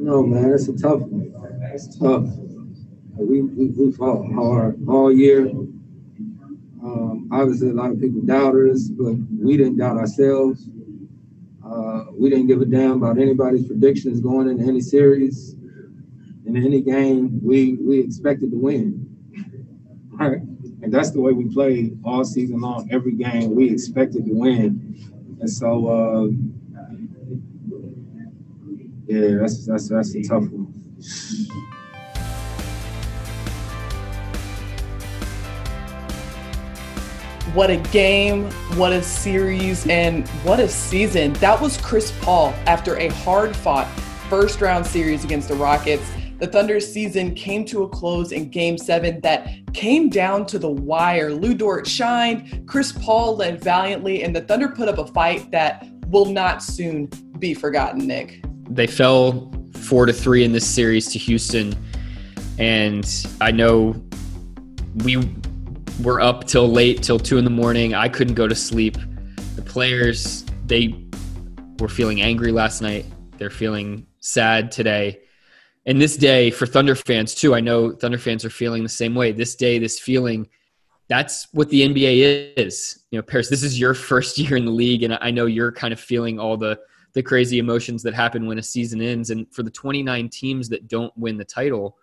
No, man, it's a tough one. It's tough. We, we, we fought hard all year. Um, obviously, a lot of people doubted us, but we didn't doubt ourselves. Uh, we didn't give a damn about anybody's predictions going into any series. In any game, we we expected to win. Right? And that's the way we played all season long. Every game, we expected to win. And so, uh, yeah, that's that's that's a tough one. What a game, what a series, and what a season. That was Chris Paul after a hard fought first round series against the Rockets. The Thunder's season came to a close in game seven that came down to the wire. Lu Dort shined, Chris Paul led valiantly, and the Thunder put up a fight that will not soon be forgotten, Nick. They fell four to three in this series to Houston. And I know we were up till late, till two in the morning. I couldn't go to sleep. The players, they were feeling angry last night. They're feeling sad today. And this day for Thunder fans too, I know Thunder fans are feeling the same way. This day, this feeling, that's what the NBA is. You know, Paris, this is your first year in the league, and I know you're kind of feeling all the the crazy emotions that happen when a season ends. And for the 29 teams that don't win the title,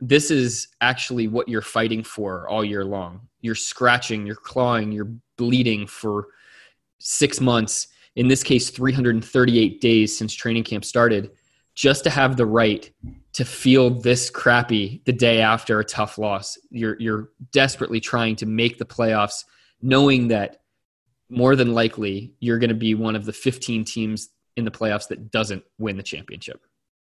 this is actually what you're fighting for all year long. You're scratching, you're clawing, you're bleeding for six months, in this case, 338 days since training camp started, just to have the right to feel this crappy the day after a tough loss. You're, you're desperately trying to make the playoffs, knowing that more than likely you're going to be one of the 15 teams in the playoffs that doesn't win the championship.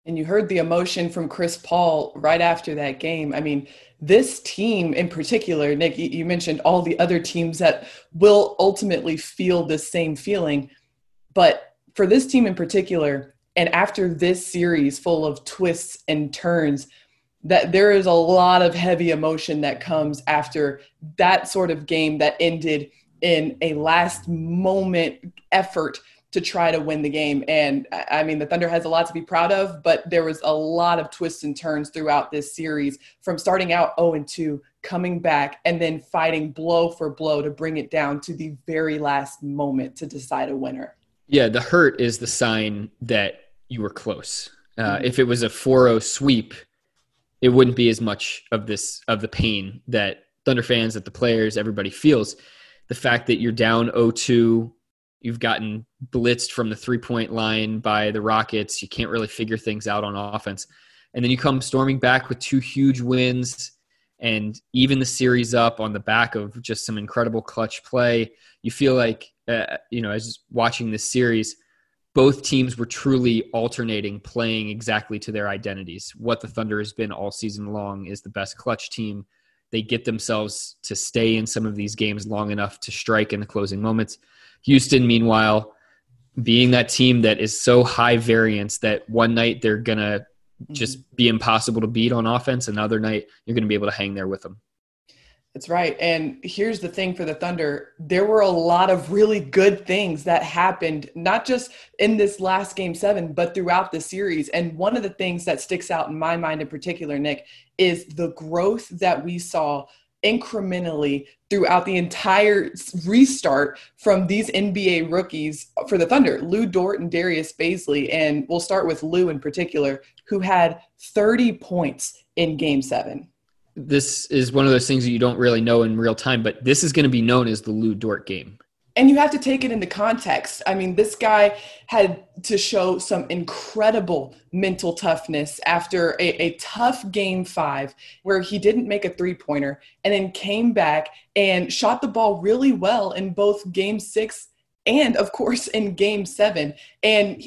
And you heard the emotion from Chris Paul right after that game. I mean, this team in particular, Nick, you mentioned all the other teams that will ultimately feel the same feeling. But for this team in particular, and after this series full of twists and turns, that there is a lot of heavy emotion that comes after that sort of game that ended in a last moment effort to try to win the game. And I mean, the Thunder has a lot to be proud of, but there was a lot of twists and turns throughout this series from starting out 0 2, coming back, and then fighting blow for blow to bring it down to the very last moment to decide a winner. Yeah, the hurt is the sign that you were close. Uh, mm-hmm. If it was a 4 0 sweep, it wouldn't be as much of this of the pain that Thunder fans, that the players, everybody feels. The fact that you're down 0 2 You've gotten blitzed from the three point line by the Rockets. You can't really figure things out on offense. And then you come storming back with two huge wins and even the series up on the back of just some incredible clutch play. You feel like, uh, you know, as watching this series, both teams were truly alternating, playing exactly to their identities. What the Thunder has been all season long is the best clutch team. They get themselves to stay in some of these games long enough to strike in the closing moments. Houston, meanwhile, being that team that is so high variance that one night they're going to just mm-hmm. be impossible to beat on offense, another night you're going to be able to hang there with them. That's right. And here's the thing for the Thunder there were a lot of really good things that happened, not just in this last game seven, but throughout the series. And one of the things that sticks out in my mind in particular, Nick, is the growth that we saw incrementally throughout the entire restart from these NBA rookies for the Thunder, Lu Dort and Darius Bazley. And we'll start with Lu in particular, who had 30 points in game seven. This is one of those things that you don't really know in real time, but this is going to be known as the Lu Dort game and you have to take it into context. I mean, this guy had to show some incredible mental toughness after a, a, tough game five where he didn't make a three pointer and then came back and shot the ball really well in both game six and, of course, in game seven. And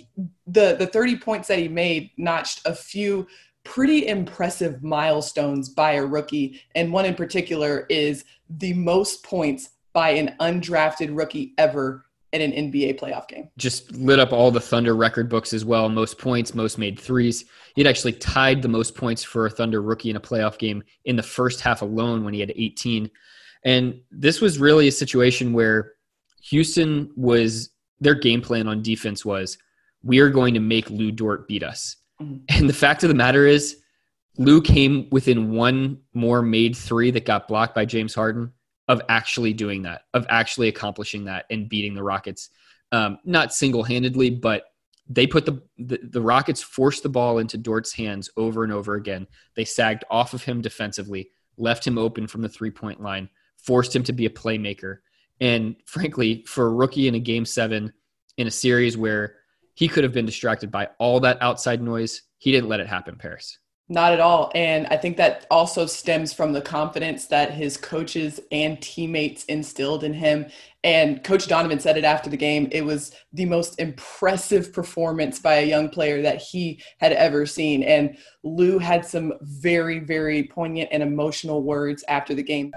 the, the 30 points that he made notched a few pretty impressive milestones by a rookie. And one in particular is the most points by an undrafted rookie ever in an NBA playoff game. Just lit up all the Thunder record books as well. Most points, most made threes. He had actually tied the most points for a Thunder rookie in a playoff game in the first half alone when he had 18. And this was really a situation where Houston was their game plan on defense was we are going to make Lu Dort beat us. And the fact of the matter is, Lu came within one more made three that got blocked by James Harden of actually doing that, of actually accomplishing that and beating the Rockets. Um, not single handedly, but they put the, the, the Rockets forced the ball into Dort's hands over and over again. They sagged off of him defensively, left him open from the three point line, forced him to be a playmaker. And frankly, for a rookie in a game seven in a series where he could have been distracted by all that outside noise, he didn't let it happen, Paris. Not at all. And I think that also stems from the confidence that his coaches and teammates instilled in him. And Coach Donovan said it after the game. It was the most impressive performance by a young player that he had ever seen. And Lu had some very, very poignant and emotional words after the game.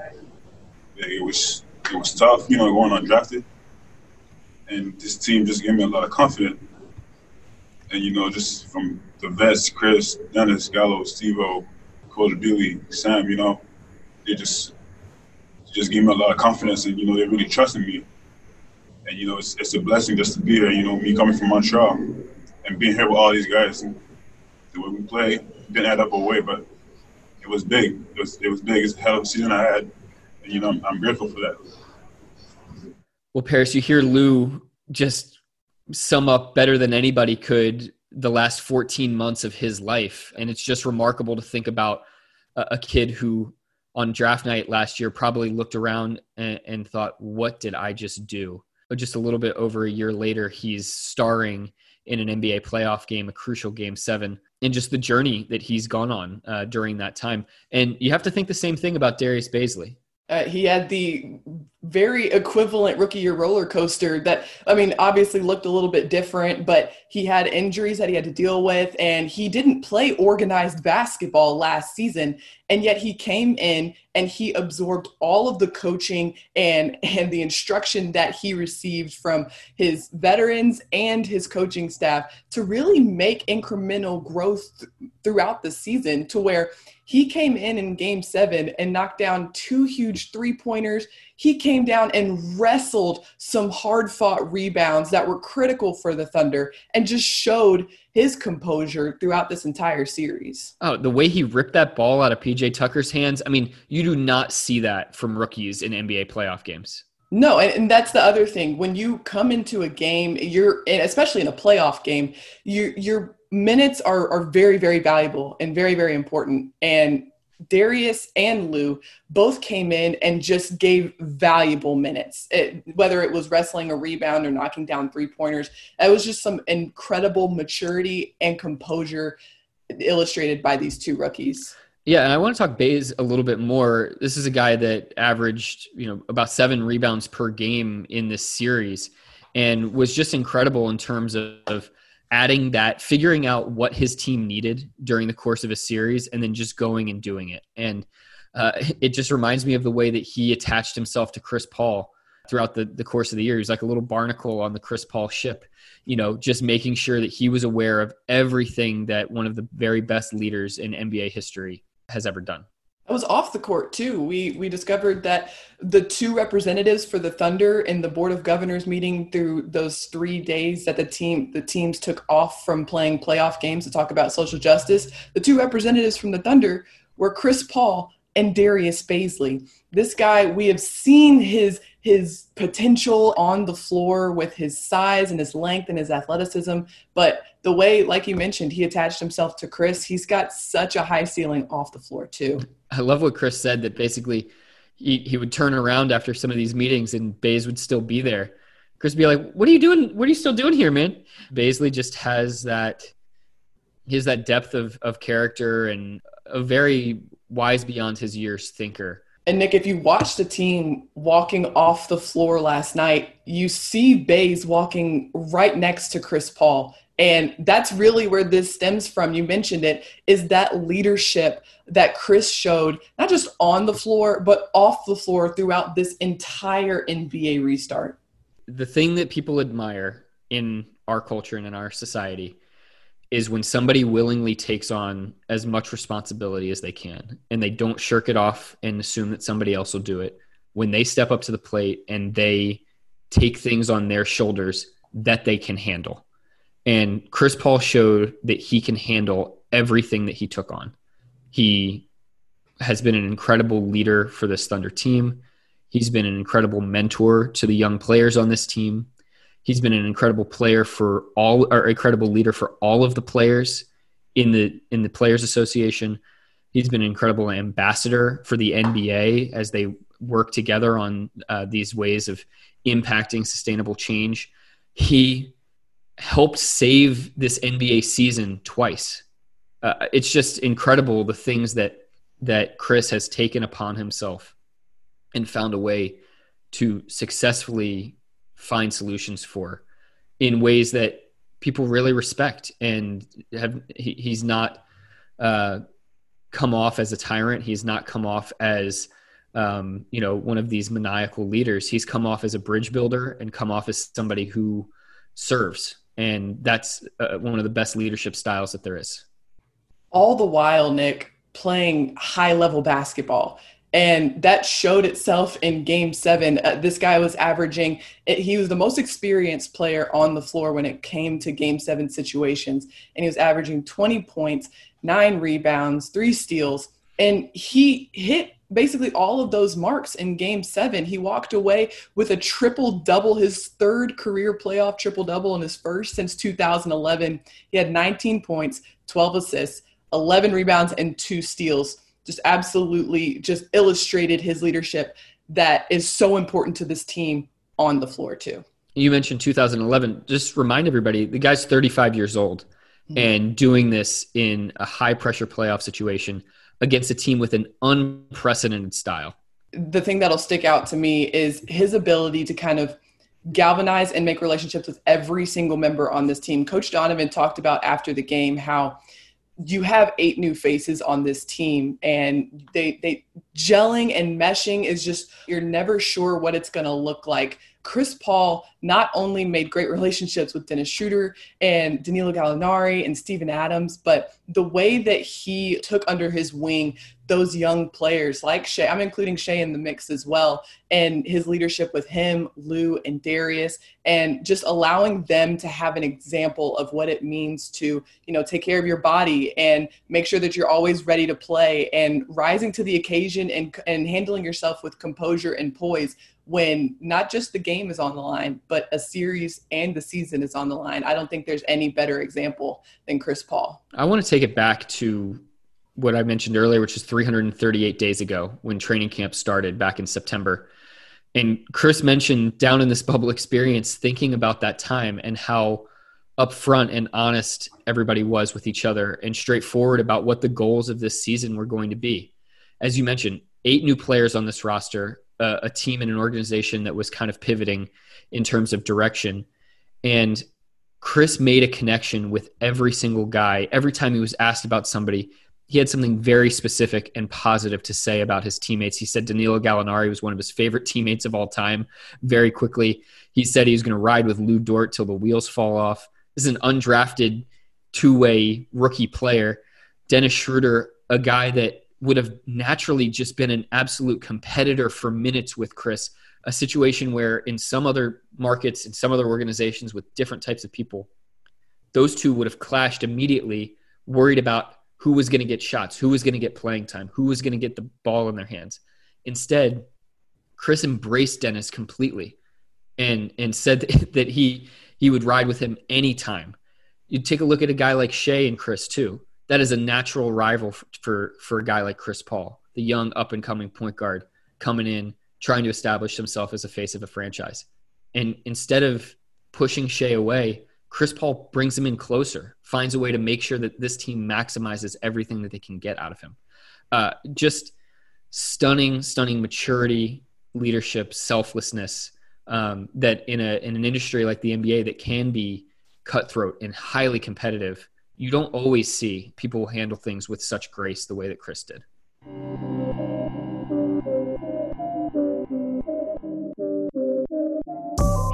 Yeah, it was it was tough, you know, going undrafted. And this team just gave me a lot of confidence. And you know, just from the vets, Chris, Dennis, Gallo, Stevo, Coach Billy, Sam, you know, they just just gave me a lot of confidence and, you know, they really trusted me. And, you know, it's, it's a blessing just to be here, you know, me coming from Montreal and being here with all these guys. And the way we play didn't add up away, but it was big. It was, it was big. It's a hell of a season I had. And, you know, I'm, I'm grateful for that. Well, Paris, you hear Lu just sum up better than anybody could the last 14 months of his life. And it's just remarkable to think about a, a kid who on draft night last year probably looked around and, and, thought, what did I just do? But just a little bit over a year later, he's starring in an NBA playoff game, a crucial game seven, and just the journey that he's gone on uh, during that time. And you have to think the same thing about Darius Bazley. Uh, he had the very equivalent rookie year roller coaster that, I mean, obviously looked a little bit different, but he had injuries that he had to deal with, and he didn't play organized basketball last season. And yet he came in and he absorbed all of the coaching and, and the instruction that he received from his veterans and his coaching staff to really make incremental growth th- throughout the season to where he came in in game seven and knocked down two huge three pointers. He came down and wrestled some hard fought rebounds that were critical for the Thunder and just showed his composure throughout this entire series. Oh, the way he ripped that ball out of PJ Tucker's hands. I mean, you do not see that from rookies in NBA playoff games. No, and, and, that's the other thing. When you come into a game, you're especially in a playoff game, you you're minutes are, are very, very valuable and very, very important. And Darius and Lu both came in and just gave valuable minutes, it, whether it was wrestling a rebound or knocking down three pointers. That was just some incredible maturity and composure illustrated by these two rookies. Yeah, and I want to talk Bays a little bit more. This is a guy that averaged, you know, about seven rebounds per game in this series, and was just incredible in terms of, of adding that, figuring out what his team needed during the course of a series, and then just going and doing it. And uh, it just reminds me of the way that he attached himself to Chris Paul throughout the, the course of the year. He's like a little barnacle on the Chris Paul ship, you know, just making sure that he was aware of everything that one of the very best leaders in NBA history has ever done. It was off the court too. We we discovered that the two representatives for the Thunder in the Board of Governors meeting through those three days that the team the teams took off from playing playoff games to talk about social justice. The two representatives from the Thunder were Chris Paul and Darius Bazley. This guy, we have seen his his potential on the floor with his size and his length and his athleticism, but the way, like you mentioned, he attached himself to Chris, he's got such a high ceiling off the floor too. I love what Chris said that basically he, he would turn around after some of these meetings and Bays would still be there. Chris would be like, "What are you doing? What are you still doing here, man?" Bazley just has that he has that depth of of character and a very wise beyond his years thinker. And Nick, if you watch the team walking off the floor last night, you see Bays walking right next to Chris Paul. And that's really where this stems from. You mentioned it is that leadership that Chris showed, not just on the floor, but off the floor throughout this entire NBA restart. The thing that people admire in our culture and in our society is when somebody willingly takes on as much responsibility as they can and they don't shirk it off and assume that somebody else will do it. When they step up to the plate and they take things on their shoulders that they can handle. And Chris Paul showed that he can handle everything that he took on. He has been an incredible leader for this Thunder team. He's been an incredible mentor to the young players on this team. He's been an incredible player for all, or incredible leader for all of the players in the in the Players Association. He's been an incredible ambassador for the NBA as they work together on uh, these ways of impacting sustainable change. He helped save this NBA season twice. Uh, it's just incredible the things that that Chris has taken upon himself and found a way to successfully find solutions for in ways that people really respect and have he, he's not uh, come off as a tyrant. He's not come off as um, you know one of these maniacal leaders. He's come off as a bridge builder and come off as somebody who serves. And that's uh, one of the best leadership styles that there is. All the while nick playing high level basketball. And that showed itself in game seven. Uh, this guy was averaging, it, he was the most experienced player on the floor when it came to game seven situations. And he was averaging 20 points, nine rebounds, three steals. And he hit basically all of those marks in game seven. He walked away with a triple double, his third career playoff triple double, and his first since 2011. He had 19 points, 12 assists, 11 rebounds and two steals just absolutely just illustrated his leadership that is so important to this team on the floor too. You mentioned 2011 just remind everybody the guy's 35 years old mm-hmm. and doing this in a high pressure playoff situation against a team with an unprecedented style. The thing that'll stick out to me is his ability to kind of galvanize and make relationships with every single member on this team. Coach donovan talked about after the game how you have eight new faces on this team and they they gelling and meshing is just you're never sure what it's going to look like. Chris Paul not only made great relationships with Dennis Schroeder and Danilo Gallinari and Steven Adams, but the way that he took under his wing those young players like Shai, I'm including Shai in the mix as well, and his leadership with him, Lu, and Darius, and just allowing them to have an example of what it means to, you know, take care of your body and make sure that you're always ready to play and rising to the occasion and, and handling yourself with composure and poise when not just the game is on the line, but a series and the season is on the line. I don't think there's any better example than Chris Paul. I want to take it back to what I mentioned earlier, which is 338 days ago when training camp started back in September. And Chris mentioned down in this bubble experience, thinking about that time and how upfront and honest everybody was with each other and straightforward about what the goals of this season were going to be. As you mentioned, eight new players on this roster, a, a team and an organization that was kind of pivoting in terms of direction. And Chris made a connection with every single guy. Every time he was asked about somebody, he had something very specific and positive to say about his teammates. He said Danilo Gallinari was one of his favorite teammates of all time. Very quickly, he said he was going to ride with Lu Dort till the wheels fall off. This is an undrafted two-way rookie player. Dennis Schroeder, a guy that would have naturally just been an absolute competitor for minutes with Chris. A situation where in some other markets, in some other organizations with different types of people, those two would have clashed immediately, worried about who was going to get shots, who was going to get playing time, who was going to get the ball in their hands. Instead, Chris embraced Dennis completely and and said that he he would ride with him anytime. You take a look at a guy like Shai and Chris too that is a natural rival for, for, a guy like Chris Paul, the young up and coming point guard coming in, trying to establish himself as a face of a franchise. And instead of pushing Shai away, Chris Paul brings him in closer, finds a way to make sure that this team maximizes everything that they can get out of him. Uh, just stunning, stunning maturity, leadership, selflessness. Um, that in a in an industry like the NBA that can be cutthroat and highly competitive, you don't always see people handle things with such grace the way that Chris did.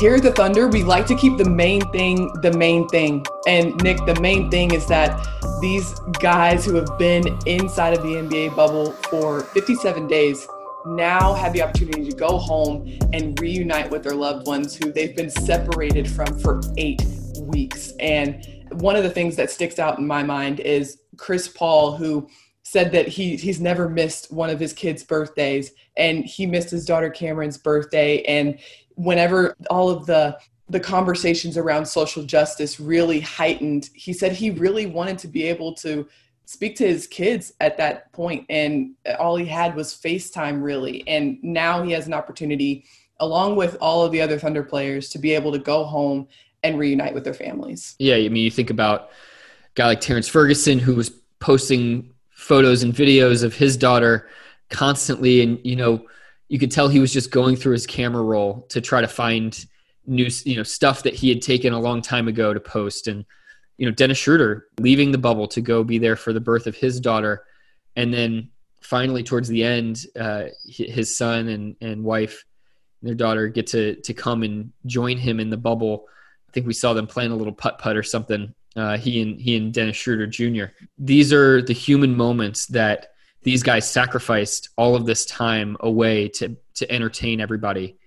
Here at the Thunder, we like to keep the main thing the main thing. And Nick, the main thing is that these guys who have been inside of the NBA bubble for 57 days now have the opportunity to go home and reunite with their loved ones who they've been separated from for eight weeks. And one of the things that sticks out in my mind is Chris Paul, who said that he he's never missed one of his kids' birthdays, and he missed his daughter Cameron's birthday. And whenever all of the the conversations around social justice really heightened, he said he really wanted to be able to speak to his kids at that point and all he had was FaceTime really and now he has an opportunity along with all of the other Thunder players to be able to go home and reunite with their families. Yeah, I mean you think about guy like Terrence Ferguson who was posting photos and videos of his daughter constantly and you know you could tell he was just going through his camera roll to try to find new you know stuff that he had taken a long time ago to post and you know Dennis Schroeder leaving the bubble to go be there for the birth of his daughter, and then finally towards the end, uh, his son and and wife, and their daughter get to to come and join him in the bubble. I think we saw them playing a little putt putt or something. Uh, he and he and Dennis Schroeder Jr. These are the human moments that these guys sacrificed all of this time away to to entertain everybody,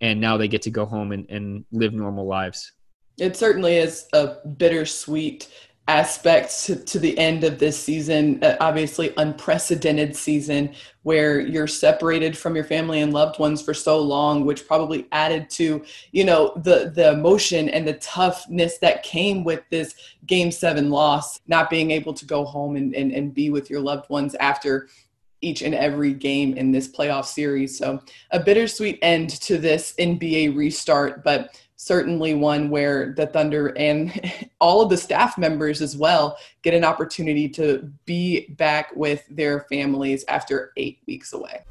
and now they get to go home and, and live normal lives. It certainly is a bittersweet aspect to, to the end of this season, uh, obviously unprecedented season where you're separated from your family and loved ones for so long, which probably added to, you know, the the emotion and the toughness that came with this game seven loss, not being able to go home and, and, and be with your loved ones after each and every game in this playoff series. So a bittersweet end to this NBA restart, but certainly one where the Thunder and all of the staff members as well get an opportunity to be back with their families after eight weeks away.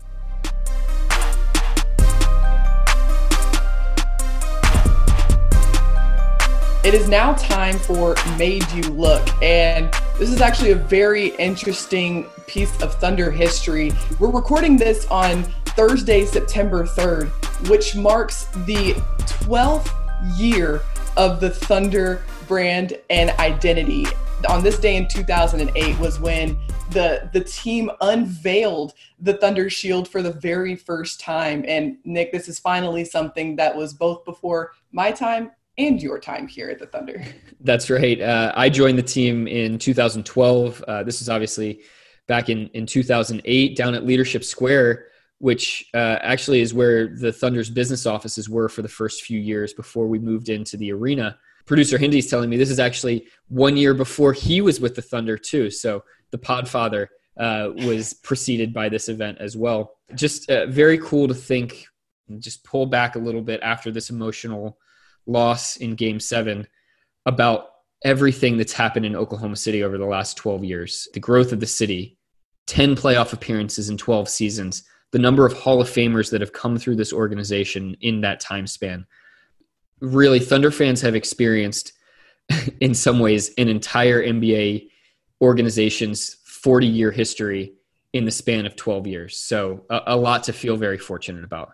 It is now time for Made You Look. And this is actually a very interesting piece of Thunder history. We're recording this on Thursday, September 3rd, which marks the 12th year of the Thunder brand and identity. On this day in 2008 was when the the team unveiled the Thunder Shield for the very first time. And Nick, this is finally something that was both before my time and your time here at the Thunder. That's right. Uh, I joined the team in 2012. Uh, this is obviously back in in 2008 down at Leadership Square which uh, actually is where the Thunder's business offices were for the first few years before we moved into the arena. Producer Hindy's telling me this is actually one year before he was with the Thunder too. So the Podfather uh, was preceded by this event as well. Just uh, very cool to think, just pull back a little bit after this emotional loss in Game Seven about everything that's happened in Oklahoma City over the last 12 years, the growth of the city, 10 playoff appearances in 12 seasons the number of Hall of Famers that have come through this organization in that time span. Really, Thunder fans have experienced, in some ways, an entire NBA organization's 40 year history in the span of 12 years. So, a, a lot to feel very fortunate about.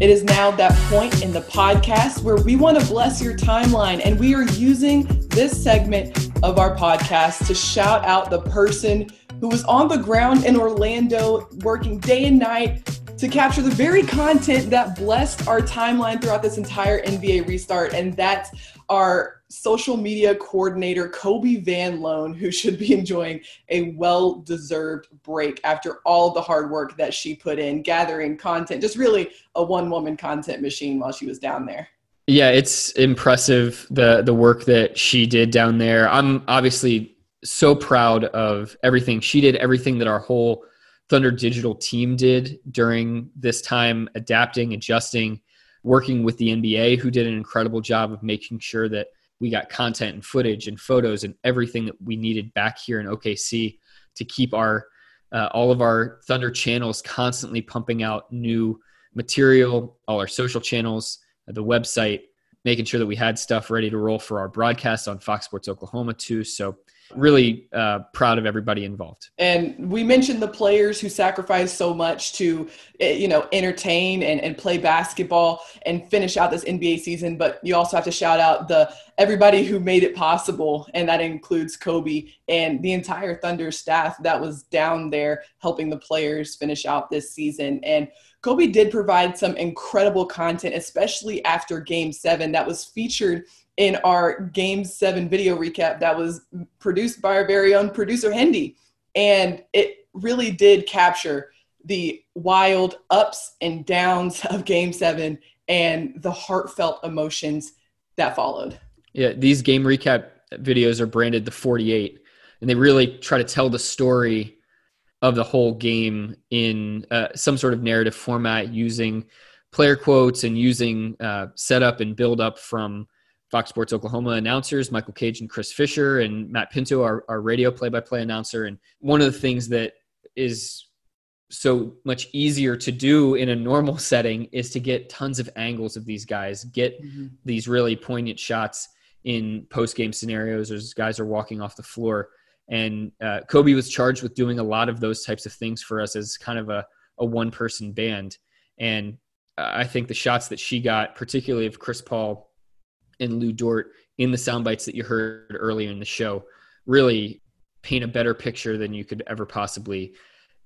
It is now that point in the podcast where we want to bless your timeline, and we are using this segment of our podcast to shout out the person who was on the ground in Orlando working day and night to capture the very content that blessed our timeline throughout this entire NBA restart. And that's our social media coordinator, Kobe Van Loan, who should be enjoying a well deserved break after all the hard work that she put in gathering content, just really a one woman content machine while she was down there. Yeah, it's impressive the the work that she did down there. I'm obviously so proud of everything she did, everything that our whole Thunder Digital team did during this time, adapting, adjusting, working with the NBA, who did an incredible job of making sure that we got content and footage and photos and everything that we needed back here in OKC to keep our uh, all of our Thunder channels constantly pumping out new material, all our social channels the website, making sure that we had stuff ready to roll for our broadcast on Fox Sports Oklahoma too. So really uh, proud of everybody involved. And we mentioned the players who sacrificed so much to, eh, you know, entertain and, and play basketball and finish out this NBA season. But you also have to shout out the everybody who made it possible, and that includes Kobe and the entire Thunder staff that was down there helping the players finish out this season. And Kobe did provide some incredible content, especially after game seven, that was featured in our game seven video recap that was produced by our very own producer, Hendy. And it really did capture the wild ups and downs of game seven and the heartfelt emotions that followed. Yeah, these game recap videos are branded the 48, and they really try to tell the story of the whole game in uh, some sort of narrative format using player quotes and using uh, setup and build up from Fox Sports Oklahoma announcers, Michael Cage and Chris Fisher, and Matt Pinto, our, our radio play by play announcer. And one of the things that is so much easier to do in a normal setting is to get tons of angles of these guys, get mm-hmm. these really poignant shots in post game scenarios as guys are walking off the floor. And uh, Kobe was charged with doing a lot of those types of things for us as kind of a, a one person band. And I think the shots that she got, particularly of Chris Paul and Lu Dort in the sound bites that you heard earlier in the show, really paint a better picture than you could ever possibly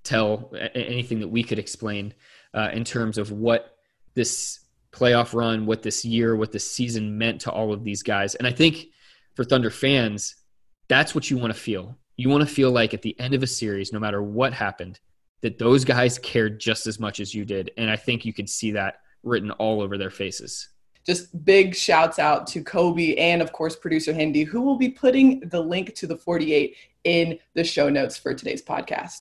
tell anything that we could explain uh, in terms of what this playoff run, what this year, what this season meant to all of these guys. And I think for Thunder fans, that's what you want to feel. You want to feel like at the end of a series, no matter what happened, that those guys cared just as much as you did. And I think you could see that written all over their faces. Just big shouts out to Kobe and, of course, producer Hindi, who will be putting the link to the 48 in the show notes for today's podcast.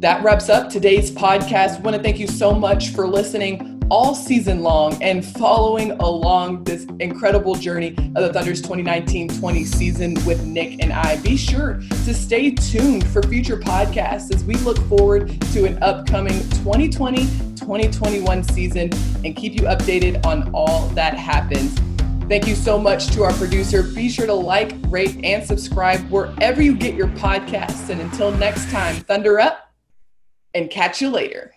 That wraps up today's podcast. I want to thank you so much for listening all season long and following along this incredible journey of the Thunder's 2019 20 season with Nick and I. Be sure to stay tuned for future podcasts as we look forward to an upcoming 2020 2021 season and keep you updated on all that happens. Thank you so much to our producer. Be sure to like, rate, and subscribe wherever you get your podcasts. And until next time, Thunder Up and catch you later.